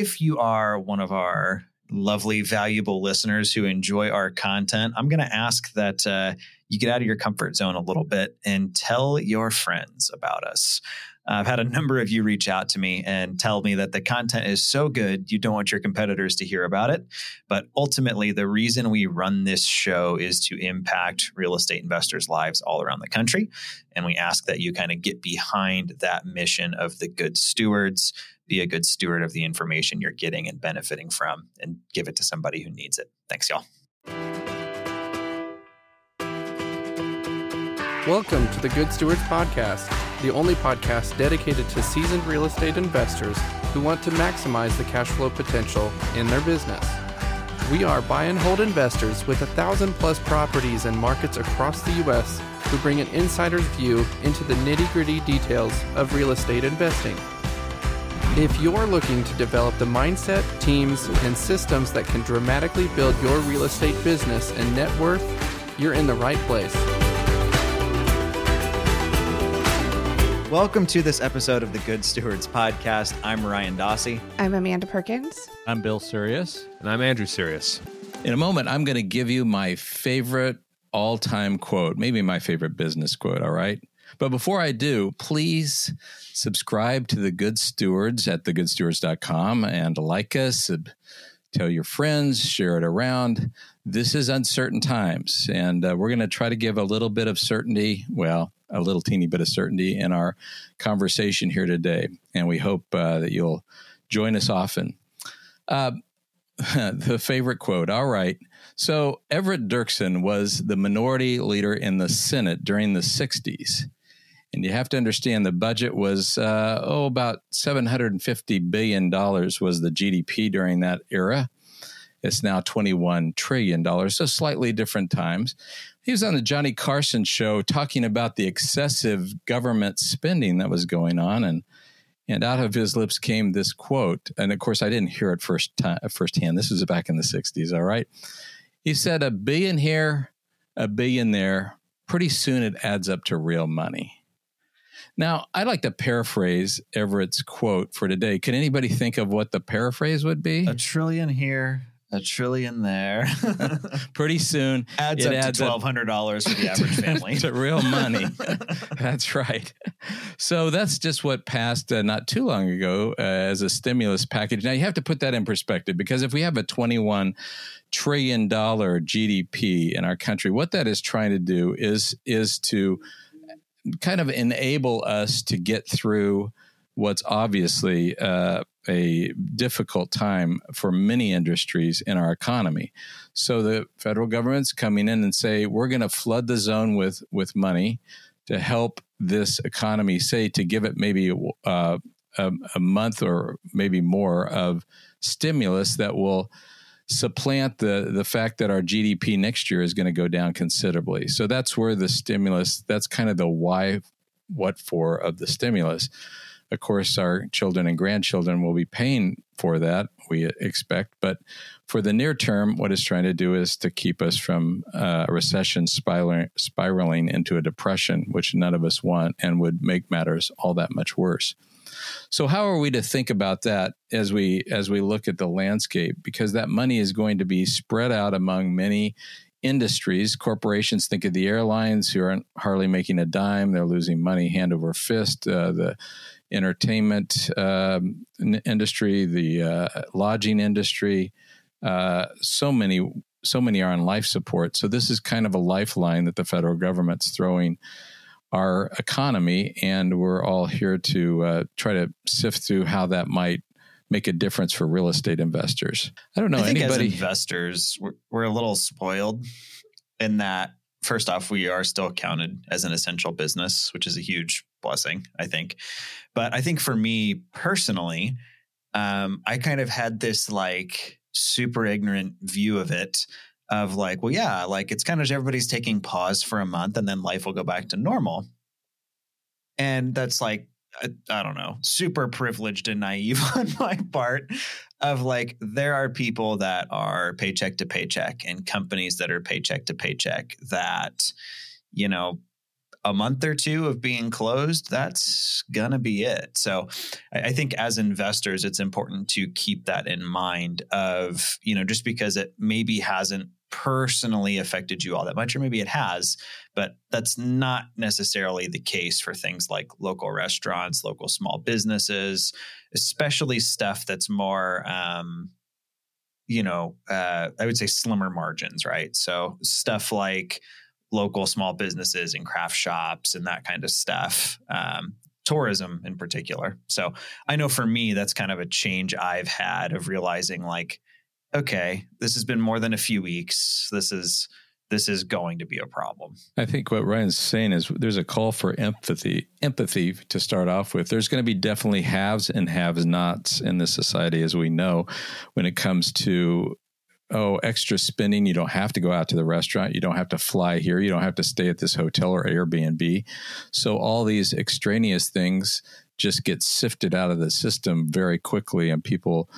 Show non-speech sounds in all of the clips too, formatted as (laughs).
if you are one of our lovely, valuable listeners who enjoy our content, I'm going to ask that uh, you get out of your comfort zone a little bit and tell your friends about us. I've had a number of you reach out to me and tell me that the content is so good, you don't want your competitors to hear about it. But ultimately, the reason we run this show is to impact real estate investors' lives all around the country. And we ask that you kind of get behind that mission of the good stewards, be a good steward of the information you're getting and benefiting from, and give it to somebody who needs it. Thanks, y'all. Welcome to the Good Stewards Podcast, the only podcast dedicated to seasoned real estate investors who want to maximize the cash flow potential in their business. We are buy and hold investors with a thousand plus properties and markets across the U.S. who bring an insider's view into the nitty gritty details of real estate investing. If you're looking to develop the mindset, teams, and systems that can dramatically build your real estate business and net worth, you're in the right place. Welcome to this episode of the Good Stewards Podcast. I'm Ryan Dossey. I'm Amanda Perkins. I'm Bill Sirois. And I'm Andrew Sirois. In a moment, I'm going to give you my favorite all time quote, maybe my favorite business quote, all right? But before I do, please subscribe to the Good Stewards at thegoodstewards.com and like us, tell your friends, share it around. This is uncertain times, and uh, we're going to try to give a little bit of certainty. Well, a little teeny bit of certainty in our conversation here today. And we hope uh, that you'll join us often. Uh, (laughs) the favorite quote. All right. So Everett Dirksen was the minority leader in the Senate during the 60s. And you have to understand the budget was, uh, oh, about $750 billion was the GDP during that era. It's now $21 trillion, so slightly different times. He was on the Johnny Carson show talking about the excessive government spending that was going on. And, and out of his lips came this quote. And of course, I didn't hear it first time, firsthand. This was back in the 60s, all right? He said, A billion here, a billion there. Pretty soon it adds up to real money. Now, I'd like to paraphrase Everett's quote for today. Can anybody think of what the paraphrase would be? A trillion here, a trillion there. (laughs) Pretty soon (laughs) adds up adds to twelve hundred dollars for the average (laughs) family. to real money. that's right. So that's just what passed uh, not too long ago uh, as a stimulus package. Now you have to put that in perspective because if we have a twenty-one trillion dollar GDP in our country, what that is trying to do is is to kind of enable us to get through what's obviously uh, a difficult time for many industries in our economy. So the federal government's coming in and say we're going to flood the zone with with money to help this economy. Say to give it maybe uh, a, a month or maybe more of stimulus that will supplant the the fact that our GDP next year is going to go down considerably. So that's where the stimulus. That's kind of the why, what for of the stimulus of course, our children and grandchildren will be paying for that, we expect. But for the near term, what it's trying to do is to keep us from uh, a recession spiraling, spiraling into a depression, which none of us want and would make matters all that much worse. So how are we to think about that as we as we look at the landscape because that money is going to be spread out among many industries corporations think of the airlines who aren't hardly making a dime they're losing money hand over fist uh, the entertainment um, industry, the uh, lodging industry. Uh, so many, so many are on life support. So this is kind of a lifeline that the federal government's throwing our economy, and we're all here to uh, try to sift through how that might make a difference for real estate investors. I don't know I think anybody. As investors, we're, we're a little spoiled in that. First off, we are still counted as an essential business, which is a huge blessing, I think. But I think for me personally, um, I kind of had this like super ignorant view of it of like, well, yeah, like it's kind of everybody's taking pause for a month and then life will go back to normal. And that's like, I, I don't know, super privileged and naive (laughs) on my part of like, there are people that are paycheck to paycheck and companies that are paycheck to paycheck that, you know, a month or two of being closed, that's gonna be it. So I think as investors, it's important to keep that in mind of, you know, just because it maybe hasn't personally affected you all that much, or maybe it has, but that's not necessarily the case for things like local restaurants, local small businesses, especially stuff that's more, um, you know, uh, I would say slimmer margins, right? So stuff like local small businesses and craft shops and that kind of stuff. Um, tourism in particular. So I know for me, that's kind of a change I've had of realizing like, okay, this has been more than a few weeks. This is this is going to be a problem. I think what Ryan's saying is there's a call for empathy, empathy to start off with. There's going to be definitely haves and haves nots in this society, as we know, when it comes to oh, extra spending. You don't have to go out to the restaurant. You don't have to fly here. You don't have to stay at this hotel or Airbnb. So all these extraneous things just get sifted out of the system very quickly, and people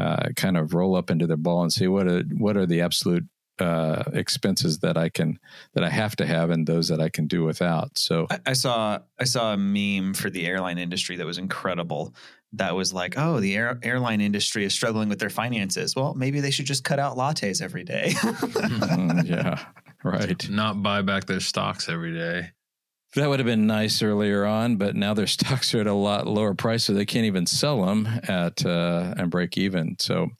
uh, kind of roll up into their ball and say, "What are what are the absolute uh, expenses that I can that I have to have and those that I can do without. So I, I, saw I saw a meme for the airline industry that was incredible. That was like, oh, the air, airline industry is struggling with their finances. Well, maybe they should just cut out lattes every day. (laughs) mm, yeah, (laughs) right. Not buy back their stocks every day. That would have been nice earlier on, but now their (laughs) stocks are at a lot lower price, so they can't even sell them at uh, and break even. So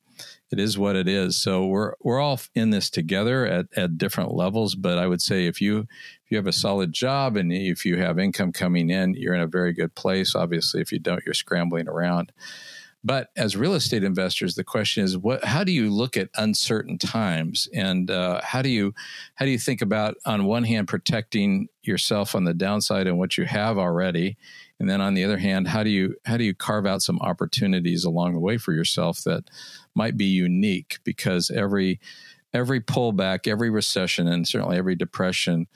it is what it is. So we're we're all in this together at, at different levels. But I would say if you if you have a solid job and if you have income coming in, you're in a very good place. Obviously, if you don't, you're scrambling around. But as real estate investors, the question is, what? How do you look at uncertain times, and uh, how do you how do you think about on one hand protecting yourself on the downside and what you have already, and then on the other hand, how do you how do you carve out some opportunities along the way for yourself that might be unique because every every pullback, every recession, and certainly every depression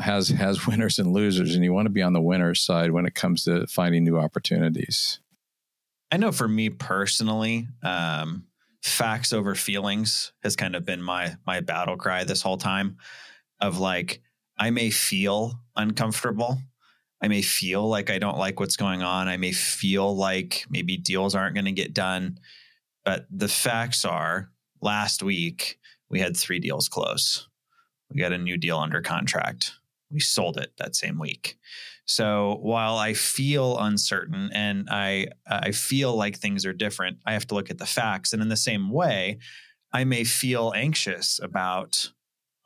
has has (laughs) winners and losers, and you want to be on the winner's side when it comes to finding new opportunities. I know for me personally, um, facts over feelings has kind of been my my battle cry this whole time. Of like, I may feel uncomfortable. I may feel like I don't like what's going on. I may feel like maybe deals aren't going to get done. But the facts are last week we had three deals close. We got a new deal under contract. We sold it that same week. So while I feel uncertain and I I feel like things are different, I have to look at the facts. And in the same way, I may feel anxious about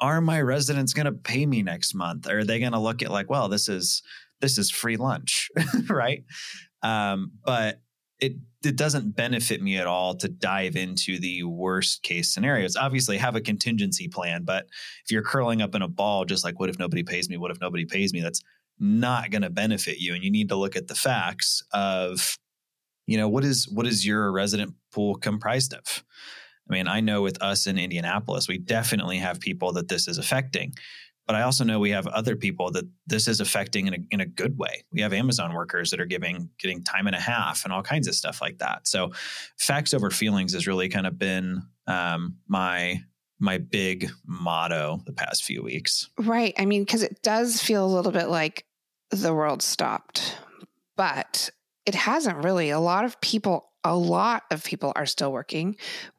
are my residents going to pay me next month? Or Are they going to look at like, well, this is this is free lunch, (laughs) right? Um, but it it doesn't benefit me at all to dive into the worst case scenarios. Obviously, have a contingency plan, but if you're curling up in a ball, just like what if nobody pays me? What if nobody pays me? That's not going to benefit you, and you need to look at the facts of, you know, what is what is your resident pool comprised of? I mean, I know with us in Indianapolis, we definitely have people that this is affecting. But I also know we have other people that this is affecting in a, in a good way. We have Amazon workers that are giving getting time and a half and all kinds of stuff like that. So facts over feelings has really kind of been um, my my big motto the past few weeks. Right. I mean, because it does feel a little bit like the world stopped, but it hasn't really. A lot of people a lot of people are still working.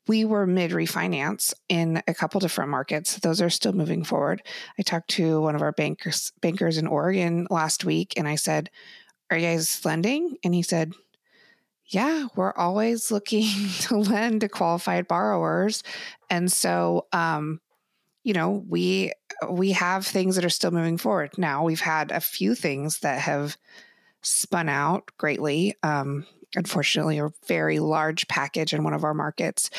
We were mid refinance in a couple different markets. Those are still moving forward. I talked to one of our bankers bankers in Oregon last week and I said, "Are you guys lending?" And he said, "Yeah, we're always looking (laughs) to lend to qualified borrowers." And so um you know, we we have things that are still moving forward. Now, we've had a few things that have spun out greatly. Um, unfortunately a very large package in one of our markets.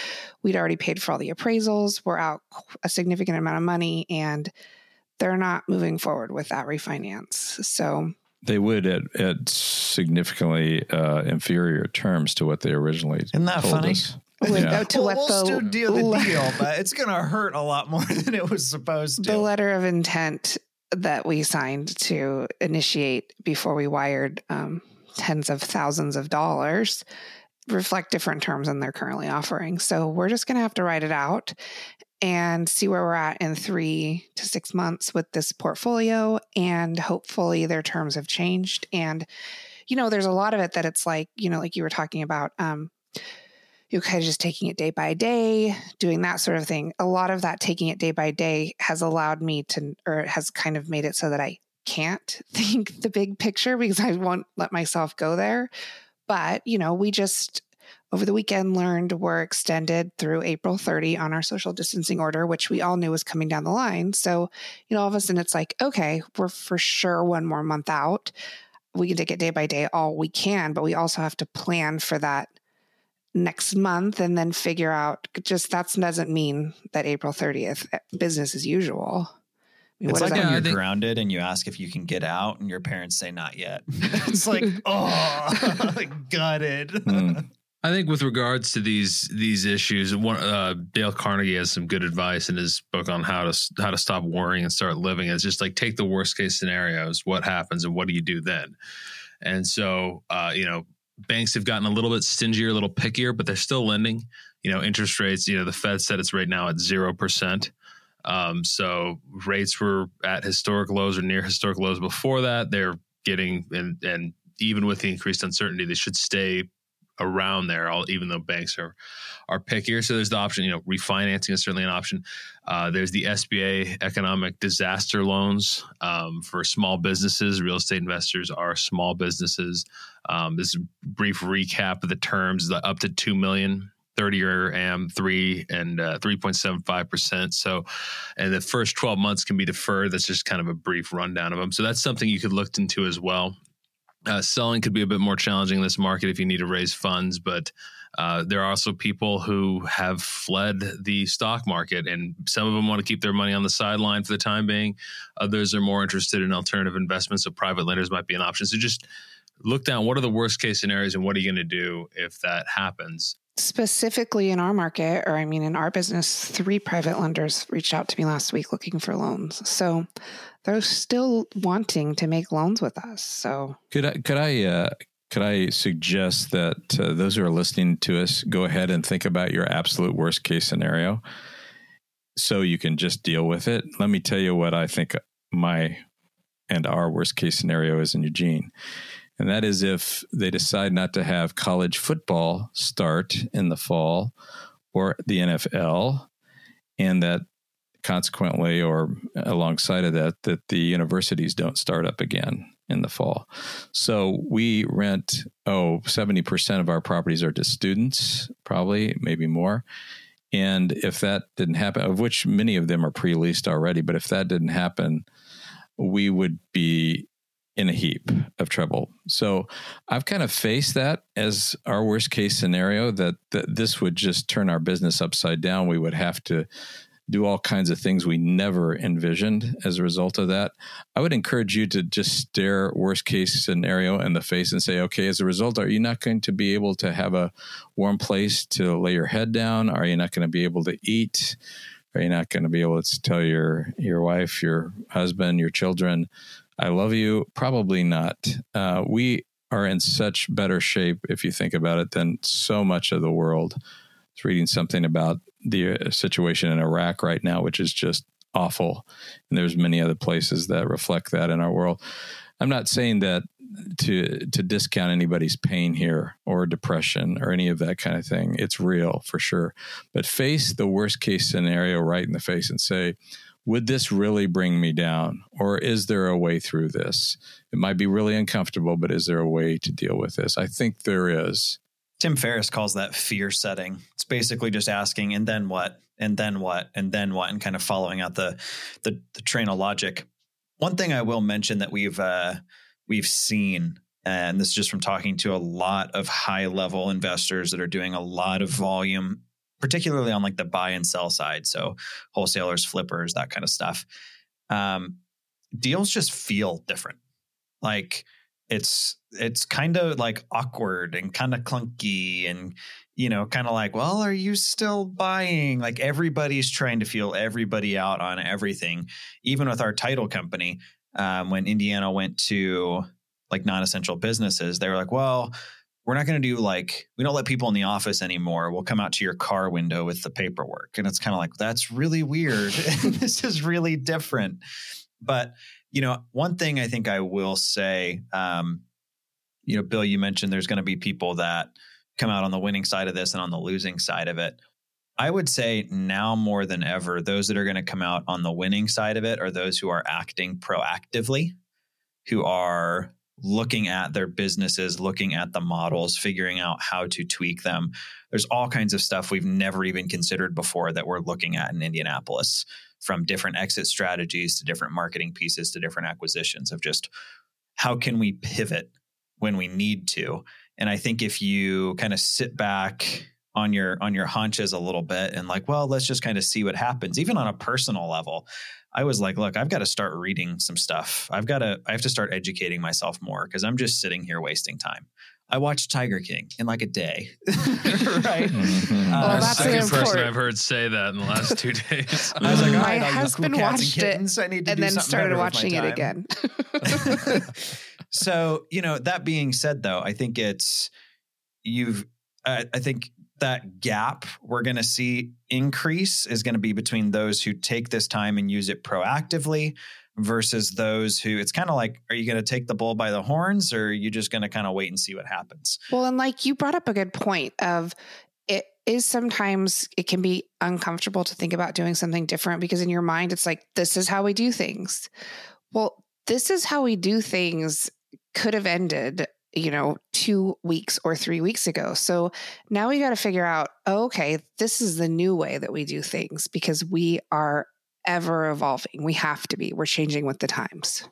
We'd already paid for all the appraisals. We're out a significant amount of money and they're not moving forward with that refinance. So they would at, at significantly uh, inferior terms to what they originally Isn't that told funny? us. With, Yeah. to Well, what we'll the, still deal the deal, but it's going to hurt a lot more (laughs) than it was supposed to. the letter of intent that we signed to initiate before we wired um, tens of thousands of dollars reflect different terms than they're currently offering. So we're just going to have to write it out. and see where we're at in three to six months with this portfolio. And hopefully their terms have changed. And, you know, there's a lot of it that it's like, you know, like you were talking about, um, you're kind of just taking it day by day, doing that sort of thing. A lot of that taking it day by day has allowed me to, or has kind of made it so that I can't (laughs) think the big picture because I won't let myself go there. But, you know, we just over the weekend learned were extended through April 30 on our social distancing order, which we all knew was coming down the line. So, you know, all of a sudden it's like, okay, we're for sure one more month out. We can take it day by day all we can, but we also have to plan for that next month and then figure out just that doesn't mean that April 30th eh, business as usual. I mean, it's like when you're think- grounded and you ask if you can get out and your parents say not yet. (laughs) it's like, (laughs) oh, (laughs) gutted. Mm. I think with regards to these these issues, one, uh, Dale Carnegie has some good advice in his book on how to how to stop worrying and start living. It's just like take the worst case scenarios. What happens and what do you do then? And so, uh, you know, banks have gotten a little bit stingier, a little pickier, but they're still lending. You know, interest rates. You know, the Fed said it's right now at zero percent. Um, so rates were at historic lows or near historic lows before that. They're getting and and even with the increased uncertainty, they should stay around there. All, even though banks are are pickier, so there's the option. You know, refinancing is certainly an option. Uh, there's the SBA economic disaster loans um, for small businesses. Real estate investors are small businesses. Um, this brief recap of the terms: the up to two million 30 year AM 3 and uh, 3.75%. So, and the first 12 months can be deferred. That's just kind of a brief rundown of them. So, that's something you could look into as well. Uh, selling could be a bit more challenging in this market if you need to raise funds, but uh, there are also people who have fled the stock market, and some of them want to keep their money on the sideline for the time being. Others are more interested in alternative investments, so private lenders might be an option. So just look down what are the worst case scenarios and what are you going to do if that happens specifically in our market or i mean in our business three private lenders reached out to me last week looking for loans. So they're still wanting to make loans with us. So could i could i uh, could i suggest that uh, those who are listening to us go ahead and think about your absolute worst case scenario so you can just deal with it? Let me tell you what i think my and our worst case scenario is in eugene and that is if they decide not to have college football start in the fall or the NFL, and that consequently, or alongside of that, that the universities don't start up again in the fall. So we rent, oh, 70% of our properties are to students, probably, maybe more. And if that didn't happen, of which many of them are pre leased already, but if that didn't happen, we would be in a heap of trouble. So I've kind of faced that as our worst case scenario that, that this would just turn our business upside down. We would have to do all kinds of things we never envisioned as a result of that. I would encourage you to just stare worst case scenario in the face and say, okay, as a result, are you not going to be able to have a warm place to lay your head down? Are you not going to be able to eat? Are you not going to be able to tell your your wife, your husband, your children I love you. Probably not. Uh, we are in such better shape, if you think about it, than so much of the world. I was reading something about the uh, situation in Iraq right now, which is just awful. And there's many other places that reflect that in our world. I'm not saying that to to discount anybody's pain here or depression or any of that kind of thing. It's real for sure. But face the worst case scenario right in the face and say, would this really bring me down? Or is there a way through this? It might be really uncomfortable, but is there a way to deal with this? I think there is. Tim Ferriss calls that fear setting. It's basically just asking, and then what? And then what? And then what? And kind of following out the the, the train of logic. One thing I will mention that we've uh, we've seen, and this is just from talking to a lot of high level investors that are doing a lot of volume particularly on like the buy and sell side. So wholesalers, flippers, that kind of stuff. Um, deals just feel different. Like it's it's kind of like awkward and kind of clunky and you know kind of like well are you still buying like everybody's trying to feel everybody out on everything even with our title company um, when indiana went to like non-essential businesses they were like well we're not going to do like we don't let people in the office anymore. We'll come out to your car window with the paperwork. And it's kind of like that's really weird. (laughs) (laughs) This is really different. But you know one thing i think i will say um, you know bill you mentioned there's going to be people that come out on the winning side of this and on the losing side of it. I would say now more than ever those that are going to come out on the winning side of it are those who are acting proactively who are looking at their businesses, looking at the models, figuring out how to tweak them. There's all kinds of stuff we've never even considered before that we're looking at in Indianapolis, from different exit strategies to different marketing pieces to different acquisitions of just how can we pivot when we need to. And I think if you kind of sit back on your on your haunches a little bit and like, well, let's just kind of see what happens, even on a personal level. I was like, look, I've got to start reading some stuff. I've got to, I have to start educating myself more because I'm just sitting here wasting time. I watched Tiger King in like a day, (laughs) right? Mm-hmm. Uh, well, that's second person. I've heard say that in the last two (laughs) days. I was like, My right, I'll husband cool watched and it kittens. I need to and do then started better with my watching it again. (laughs) so you know that being said though i think it's you've I i think that gap we're going to see increase is going to be between those who take this time and use it proactively versus those who it's kind of like are you going to take the bull by the horns or are you just going to kind of wait and see what happens Well, and like you brought up a good point of it is sometimes it can be uncomfortable to think about doing something different because in your mind it's like this is how we do things. Well, this is how we do things could have ended, you know, 2 weeks or 3 weeks ago. So now we got to figure out oh, okay, this is the new way that we do things because we are ever evolving. We have to be. We're changing with the times.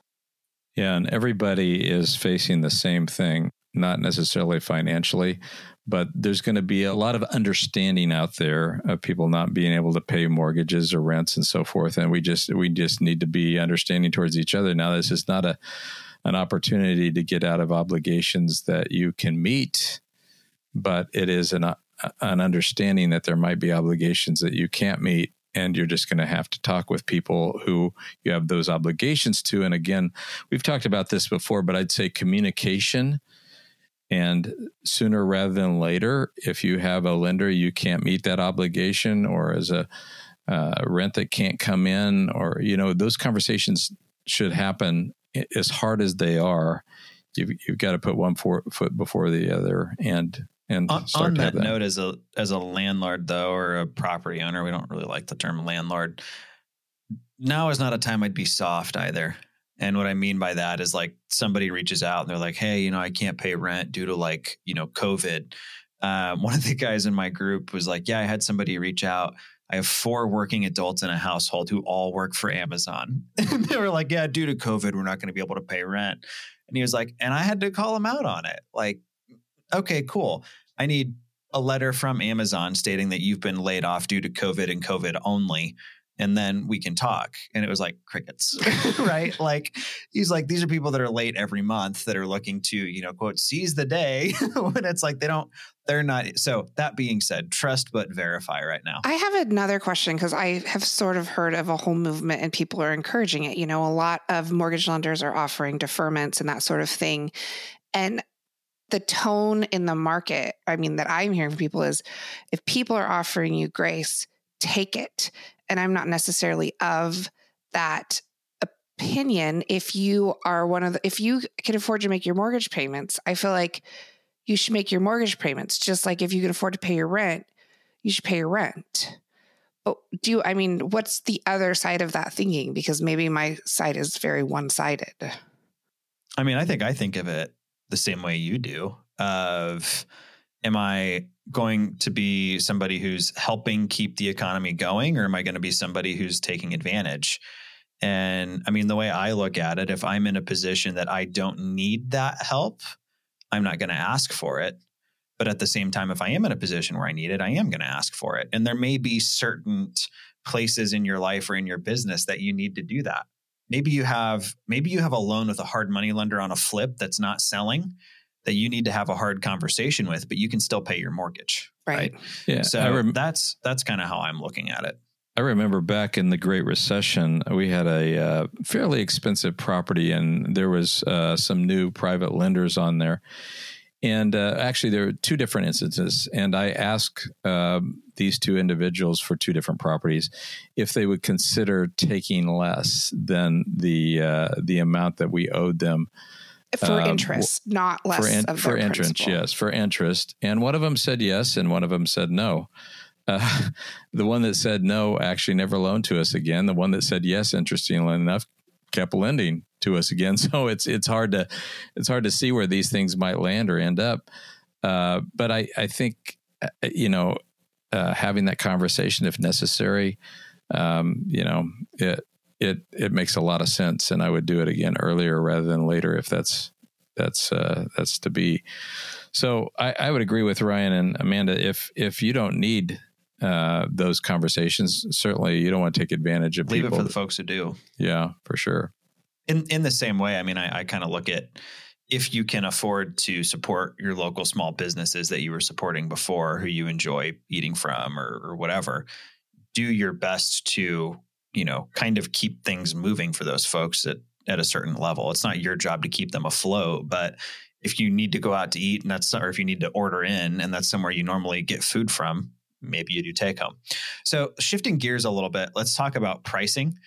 Yeah, and everybody is facing the same thing, not necessarily financially, but there's going to be a lot of understanding out there of people not being able to pay mortgages or rents and so forth, and we just we just need to be understanding towards each other. Now, this is not a an opportunity to get out of obligations that you can meet, but it is an an understanding that there might be obligations that you can't meet and you're just going to have to talk with people who you have those obligations to. And again we've talked about this before but i'd say communication and sooner rather than later if you have a lender you can't meet that obligation or as a uh, rent that can't come in or you know those conversations should happen as hard as they are you've, you've got to put one for, foot before the other and and on, start on to have that. note as a as a landlord though or a property owner we don't really like the term landlord now is not a time i'd be soft either. And what i mean by that is like somebody reaches out and they're like hey you know i can't pay rent due to like you know covid. Um, (laughs) one of the guys in my group was like yeah i had somebody reach out I have four working adults in a household who all work for Amazon. (laughs) and they were like, Yeah, due to COVID, we're not going to be able to pay rent. And he was like, And I had to call him out on it. Like, okay, cool. I need a letter from Amazon stating that you've been laid off due to COVID and COVID only. And then we can talk. And it was like crickets, (laughs) (laughs) right? Like he's like, these are people that are late every month that are looking to, you know, quote, seize the day (laughs) when it's like they don't, they're not. So that being said, trust but verify right now. I have another question because I have sort of heard of a whole movement and people are encouraging it. You know, a lot of mortgage lenders are offering deferments and that sort of thing. And the tone in the market, I mean, that I'm hearing from people is if people are offering you grace, take it. And I'm not necessarily of that opinion. If you are one of the, if you can afford to make your mortgage payments, I feel like you should make your mortgage payments. Just like if you can afford to pay your rent, you should pay your rent. But do I mean, what's the other side of that thinking? Because maybe my side is very one sided. I mean, I think I think of it the same way you do of am I going to be somebody who's helping keep the economy going or am I going to be somebody who's taking advantage? And I mean, the way I look at it, if I'm in a position that I don't need that help, I'm not going to ask for it. But at the same time, if I am in a position where I need it, I am going to ask for it. And there may be certain places in your life or in your business that you need to do that. Maybe you have maybe you have a loan with a hard money lender on a flip that's not selling that you need to have a hard conversation with, but you can still pay your mortgage. Right. Right. yeah So rem- that's that's kind of how I'm looking at it. I remember back in the Great Recession, we had a uh, fairly expensive property, and there was uh, some new private lenders on there. And uh, actually, there are two different instances. And I asked um, these two individuals for two different properties if they would consider taking less than the uh, the amount that we owed them for um, interest, not less for, in, for interest. Yes, for interest. And one of them said yes, and one of them said no. Uh, (laughs) the one that said no actually never loaned to us again. The one that said yes, interestingly enough, kept lending to us again. (laughs) So it's it's hard to it's hard to see where these things might land or end up. Uh, but I I think uh, you know uh, having that conversation if necessary, um, you know it it it makes a lot of sense, and I would do it again earlier rather than later if that's that's uh, that's to be. So I, I would agree with Ryan and Amanda. If if you don't need uh, those conversations. Certainly, you don't want to take advantage of Leave people. it for the folks who do. Yeah, for sure. In in the same way, I mean, I, I kind of look at if you can afford to support your local small businesses that you were supporting before, who you enjoy eating from or, or whatever, do your best to you know kind of keep things moving for those folks at at a certain level. It's not your job to keep them afloat, but if you need to go out to eat and that's or if you need to order in and that's somewhere you normally get food from maybe you do take home. So, shifting gears a little bit, let's talk about pricing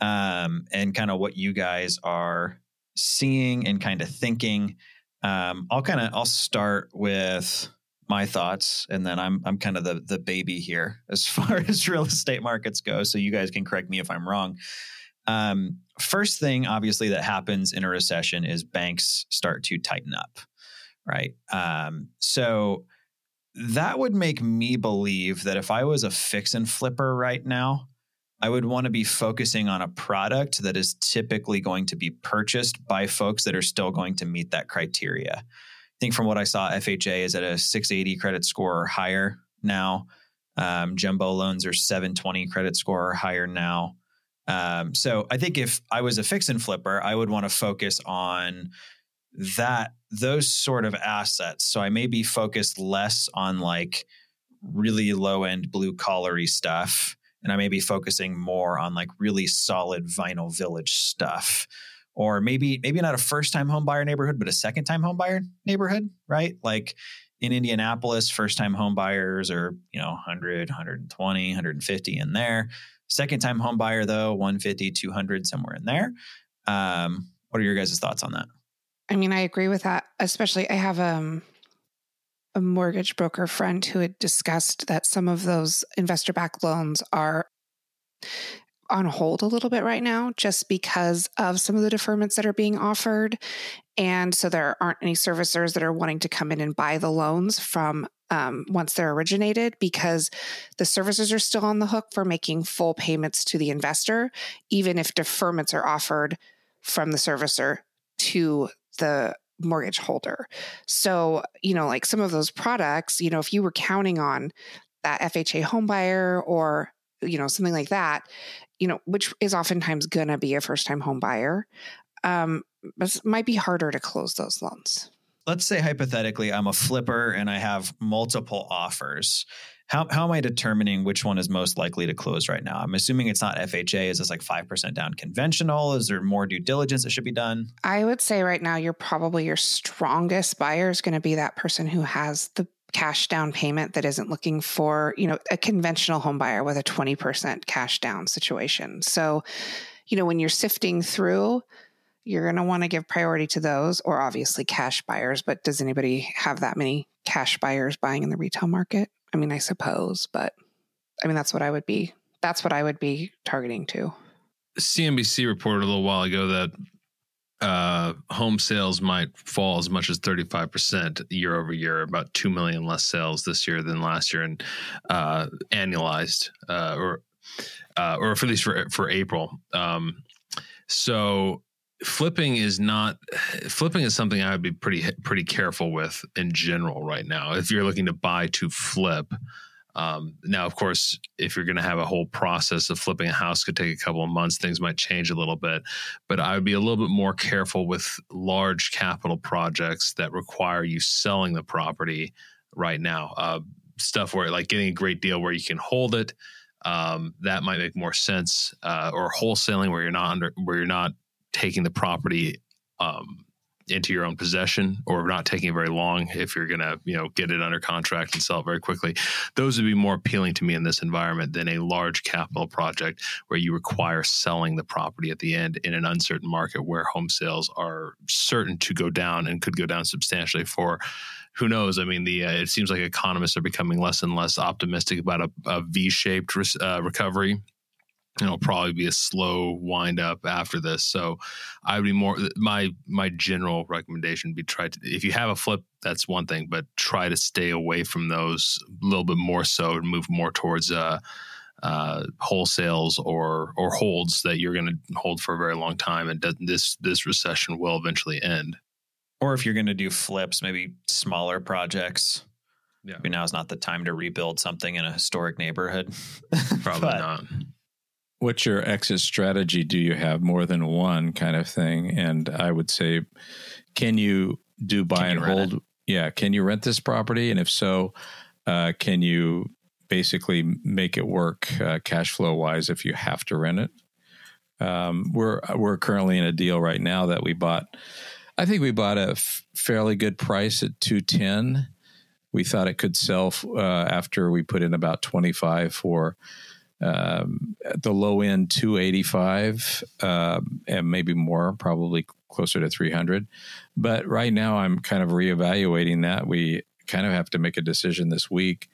um, and kind of what you guys are seeing and kind of thinking. Um, I'll kind of I'll start with my thoughts, and then I'm I'm kind of the the baby here (laughs) as far as real estate markets go. So you guys can correct me if I'm wrong. Um, first thing, obviously, that happens in a recession is banks start to tighten up, right? Um, so that would make me believe that if I was a fix and flipper right now, I would want to be focusing on a product that is typically going to be purchased by folks that are still going to meet that criteria. Think from what I saw, FHA is at a 680 credit score or higher now. Um, jumbo loans are 720 credit score or higher now. Um, so I think if I was a fix and flipper, I would want to focus on that those sort of assets. So I may be focused less on like really low end blue collary stuff. And I may be focusing more on like really solid vinyl village stuff. Or maybe, maybe not a first time home buyer neighborhood, but a second time home buyer neighborhood, right? Like in Indianapolis, first time home buyers are, you know, 100, 120, 150 in there. Second time home buyer, though, 150, 200, somewhere in there. Um, what are your guys' thoughts on that? I mean, I agree with that. Especially, I have um, a mortgage broker friend who had discussed that some of those investor backed loans are on hold a little bit right now just because of some of the deferments that are being offered. And so there aren't any servicers that are wanting to come in and buy the loans from um, once they're originated because the servicers are still on the hook for making full payments to the investor, even if deferments are offered from the servicer to the mortgage holder. So, you know, like some of those products, you know, if you were counting on that FHA home buyer or, you know, something like that, you know, which is oftentimes going to be a first time home buyer, um, it might be harder to close those loans. Let's say hypothetically, I'm a flipper and I have multiple offers how, how am I determining which one is most likely to close right now? I'm assuming it's not FHA. Is this like 5% down conventional? Is there more due diligence that should be done? I would say right now, you're probably your strongest buyer is going to be that person who has the cash down payment that isn't looking for, you know, a conventional home buyer with a 20% cash down situation. So, you know, when you're sifting through, you're going to want to give priority to those or obviously cash buyers. But does anybody have that many cash buyers buying in the retail market? I mean, I suppose, but I mean, that's what I would be. That's what I would be targeting to. CNBC reported a little while ago that uh, home sales might fall as much as 35% year over year, about 2 million less sales this year than last year, and uh, annualized, uh, or uh, or at least for, for April. Um, so flipping is not flipping is something I would be pretty pretty careful with in general right now. If you're looking to buy to flip, um, now of course, if you're going to have a whole process of flipping a house, could take a couple of months. Things might change a little bit, but I would be a little bit more careful with large capital projects that require you selling the property right now. Uh, stuff where like getting a great deal where you can hold it. Um, that might make more sense, uh, or wholesaling where you're not under where you're not taking the property um, into your own possession or not taking very long if you're going to you know get it under contract and sell it very quickly those would be more appealing to me in this environment than a large capital project where you require selling the property at the end in an uncertain market where home sales are certain to go down and could go down substantially for who knows? I mean, the uh, it seems like economists are becoming less and less optimistic about a a V-shaped uh, recovery it'll probably be a slow wind up after this. So I would be more my my general recommendation would be try to if you have a flip, that's one thing, but try to stay away from those a little bit more so and move more towards uh uh, wholesales or or holds that you're going to hold for a very long time, and this this recession will eventually end. Or if you're going to do flips, maybe smaller projects. Yeah, maybe now is not the time to rebuild something in a historic neighborhood. (laughs) Probably but, not what's your exit strategy? Do you have more than one kind of thing? And I would say, can you do buy and hold? Yeah. Can you rent this property? And if so, uh, can you basically make it work uh, cash flow wise if you have to rent it? Um, we're we're currently in a deal right now that we bought. I think we bought a f- fairly good price at two ten. We thought it could sell uh, after we put in about twenty five for um, at the low end 285 uh, and maybe more probably closer to 300 but right now i'm kind of reevaluating that. We kind of have to make a decision this week.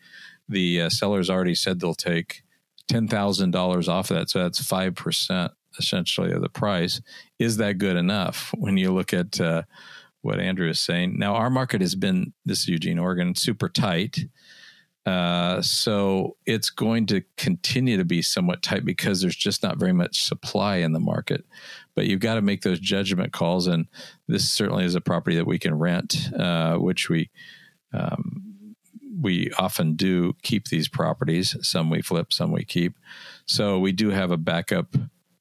The uh, sellers already said they'll take $10000 off of that so that's 5% essentially of the price. Is that good enough when you look at uh, what andrew is saying? Now our market has been this is eugene oregon super tight uh, so it's going to continue to be somewhat tight because there's just not very much supply in the market. But you've got to make those judgment calls, and this certainly is a property that we can rent, uh, which we um, we often do keep these properties. Some we flip, some we keep. So we do have a backup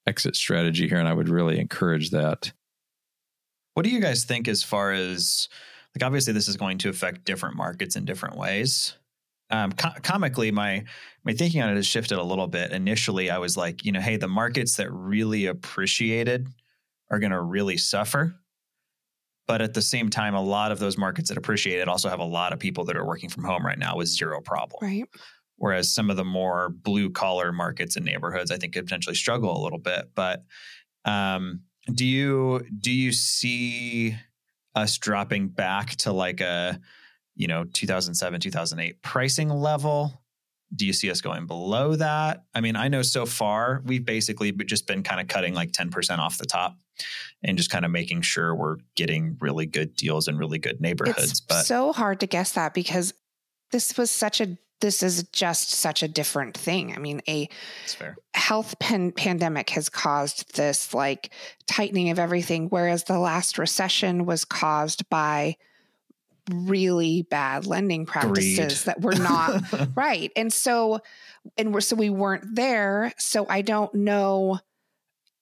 exit strategy here, and I would really encourage that. What do you guys think as far as like obviously this is going to affect different markets in different ways um, co- comically, my my thinking on it has shifted a little bit. Initially, I was like, you know, hey, the markets that really appreciated are going to really suffer. But at the same time, a lot of those markets that appreciated also have a lot of people that are working from home right now with zero problem. Right. Whereas some of the more blue collar markets and neighborhoods, I think, could potentially struggle a little bit. But um, do you do you see us dropping back to like a you know 2007 2008 pricing level? Do you see us going below that? I mean i know so far we've basically just been kind of cutting like 10% off the top and just kind of making sure we're getting really good deals in really good neighborhoods it's but so hard to guess that because this was such a this is just such a different thing. I mean, a health pan- pandemic has caused this like tightening of everything, whereas the last recession was caused by really bad lending practices Greed. that were not (laughs) right. And so, and we're, so we weren't there. So I don't know.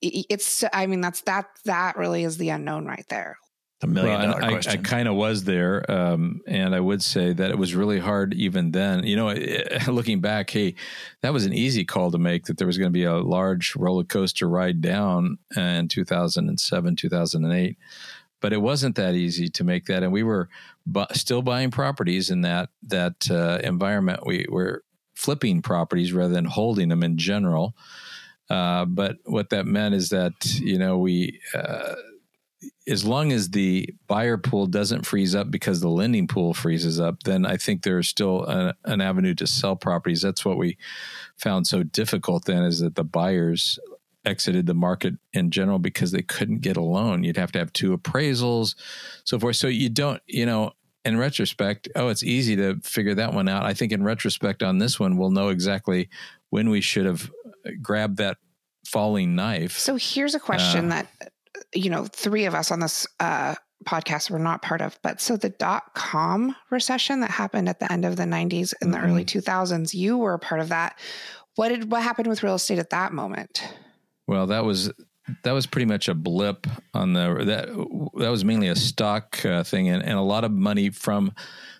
It's, I mean, that's, that, that really is the unknown right there. The million well, dollar I, question. I, kind of was there. Um, and I would say that it was really hard even then. You know, (laughs) looking back, hey, that was an easy call to make that there was going to be a large roller coaster ride down in 2007, 2008 but it wasn't that easy to make that. And we were bu- still buying properties in that that uh, environment. We were flipping properties rather than holding them in general. Uh, but what that meant is that you know we uh, as long as the buyer pool doesn't freeze up because the lending pool freezes up, then I think there's still a, an avenue to sell properties. That's what we found so difficult then is that the buyers exited the market in general because they couldn't get a loan. You'd have to have two appraisals, so forth. So you don't, you know, in retrospect, oh, it's easy to figure that one out. I think in retrospect on this one, we'll know exactly when we should have grabbed that falling knife. So here's a question uh, that, you know, three of us on this uh, podcast were not part of. But so the dot com recession that happened at the end of the 90s and mm-hmm. the early 2000s, you were a part of that. What did what happened with real estate at that moment? Well, that was that was pretty much a blip on the that that was mainly a stock uh, thing, and, and a lot of money from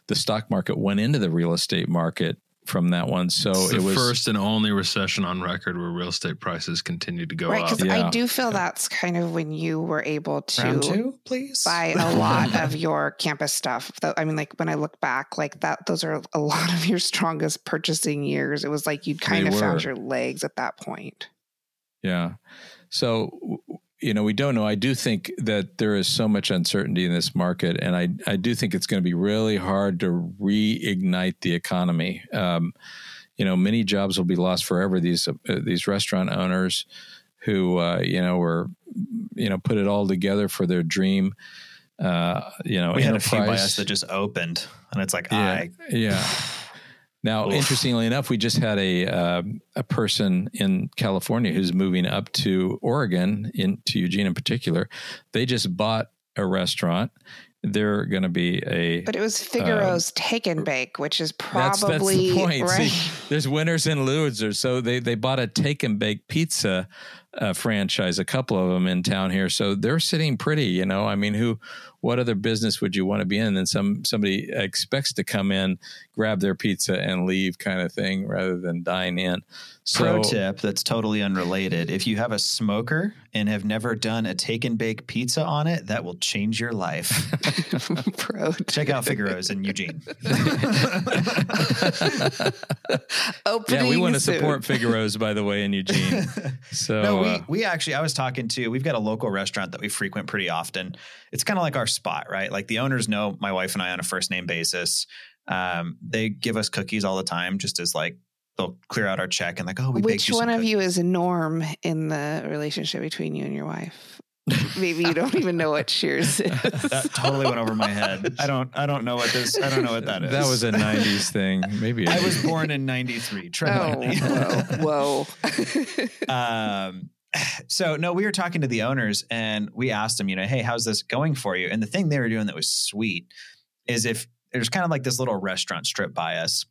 the stock market went into the real estate market from that one. So It's the it was first and only recession on record where real estate prices continue to go right? up. Because Yeah. I do feel that's kind of when you were able Round to two, please. buy a (laughs) lot of your campus stuff. I mean, like when I look back, like that, those are a lot of your strongest purchasing years. It was like you'd kind They of found your legs at that point. Yeah. So, you know, we don't know. I do think that there is so much uncertainty in this market, and I, I do think it's going to be really hard to reignite the economy. Um, you know, many jobs will be lost forever. These uh, these restaurant owners who uh, you know were you know put it all together for their dream. Uh, you know, we had a few by us that just opened, and it's like, Yeah, I yeah. Now, Oof. interestingly enough, we just had a uh, a person in California who's moving up to Oregon, into Eugene in particular. They just bought a restaurant. They're going to be a. But it was Figaro's Take and Bake, which is Um, that's, probably that's the point. (laughs) right. See, there's winners and losers. So they they bought a take and bake pizza uh, franchise, a couple of them in town here. So they're sitting pretty. You know, I mean, who, what other business would you want to be in? than some somebody expects to come in, grab their pizza and leave, kind of thing, rather than dine in. Pro So tip that's totally unrelated. If you have a smoker and have never done a take and bake pizza on it, that will change your life. (laughs) Pro Check out Figaro's in Eugene. opening. (laughs) yeah, we want to soon. support Figaro's, by the way, in Eugene. (laughs) So no, we uh, we actually I was talking to we've got a local restaurant that we frequent pretty often. It's kind of like our spot, right? Like the owners know my wife and I on a first name basis. Um, they give us cookies all the time, just as like they'll clear out our check and like, oh, we baked Which you some one of cookies. you is a norm in the relationship between you and your wife? Maybe you don't even know what cheers (laughs) is. That totally went over my head. (laughs) I don't I don't know what this I don't know what that is. that was a '90s thing. Maybe I was born in '93. Tread oh, whoa, whoa. (laughs) um (sighs) so no we were talking to the owners and we asked them you know hey how's this going for you? And the thing they were doing that was sweet is if there's kind of like this little restaurant strip by us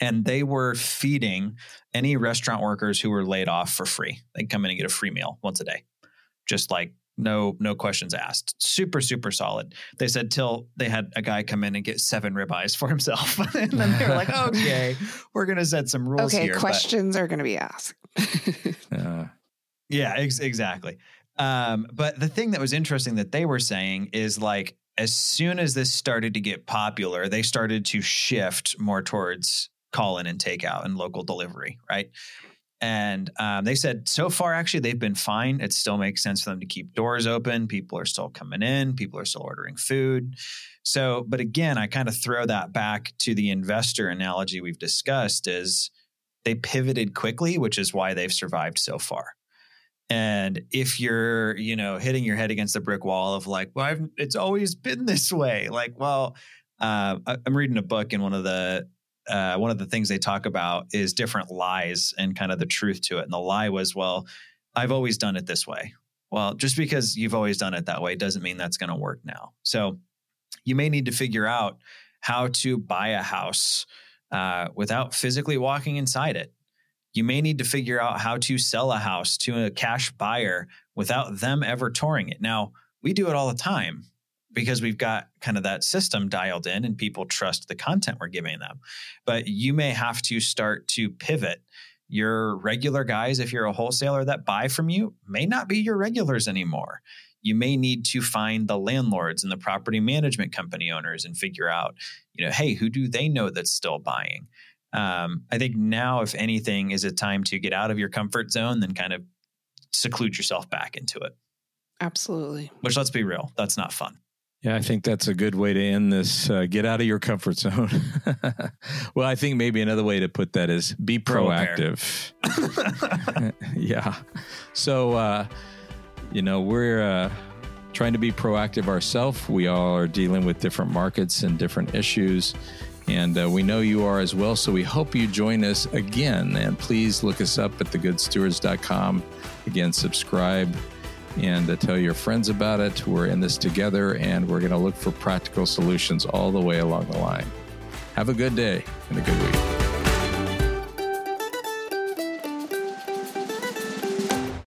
and they were feeding any restaurant workers who were laid off for free. They'd come in and get a free meal once a day. Just like no no questions asked. Super super solid. They said till they had a guy come in and get seven ribeyes for himself. (laughs) And then they were like (laughs) okay we're gonna set some rules okay, here but- questions are going to be asked. (laughs) Uh, Yeah, ex- exactly. Um, but the thing that was interesting that they were saying is like, as soon as this started to get popular, they started to shift more towards call in and takeout and local delivery, right? And um, they said so far, actually, they've been fine. It still makes sense for them to keep doors open. People are still coming in, people are still ordering food. So, but again, I kind of throw that back to the investor analogy we've discussed is they pivoted quickly, which is why they've survived so far. And if you're, you know, hitting your head against the brick wall of like, well, I've, it's always been this way. Like, well, uh, I'm reading a book, and one of the uh, one of the things they talk about is different lies and kind of the truth to it. And the lie was, well, I've always done it this way. Well, just because you've always done it that way doesn't mean that's going to work now. So you may need to figure out how to buy a house uh, without physically walking inside it you may need to figure out how to sell a house to a cash buyer without them ever touring it. Now, we do it all the time because we've got kind of that system dialed in and people trust the content we're giving them. But you may have to start to pivot. Your regular guys, if you're a wholesaler that buy from you, may not be your regulars anymore. You may need to find the landlords and the property management company owners and figure out, you know, hey, who do they know that's still buying? Um, I think now, if anything, is a time to get out of your comfort zone, then kind of seclude yourself back into it. Absolutely. Which, let's be real, that's not fun. Yeah, I think that's a good way to end this. Uh, get out of your comfort zone. (laughs) well, I think maybe another way to put that is be Grow a pair. proactive. (laughs) yeah. So, uh, you know, we're uh, trying to be proactive ourselves. We all are dealing with different markets and different issues. And uh, we know you are as well. So we hope you join us again. And please look us up at thegoodstewards.com. Again, subscribe and uh, tell your friends about it. We're in this together and we're going to look for practical solutions all the way along the line. Have a good day and a good week.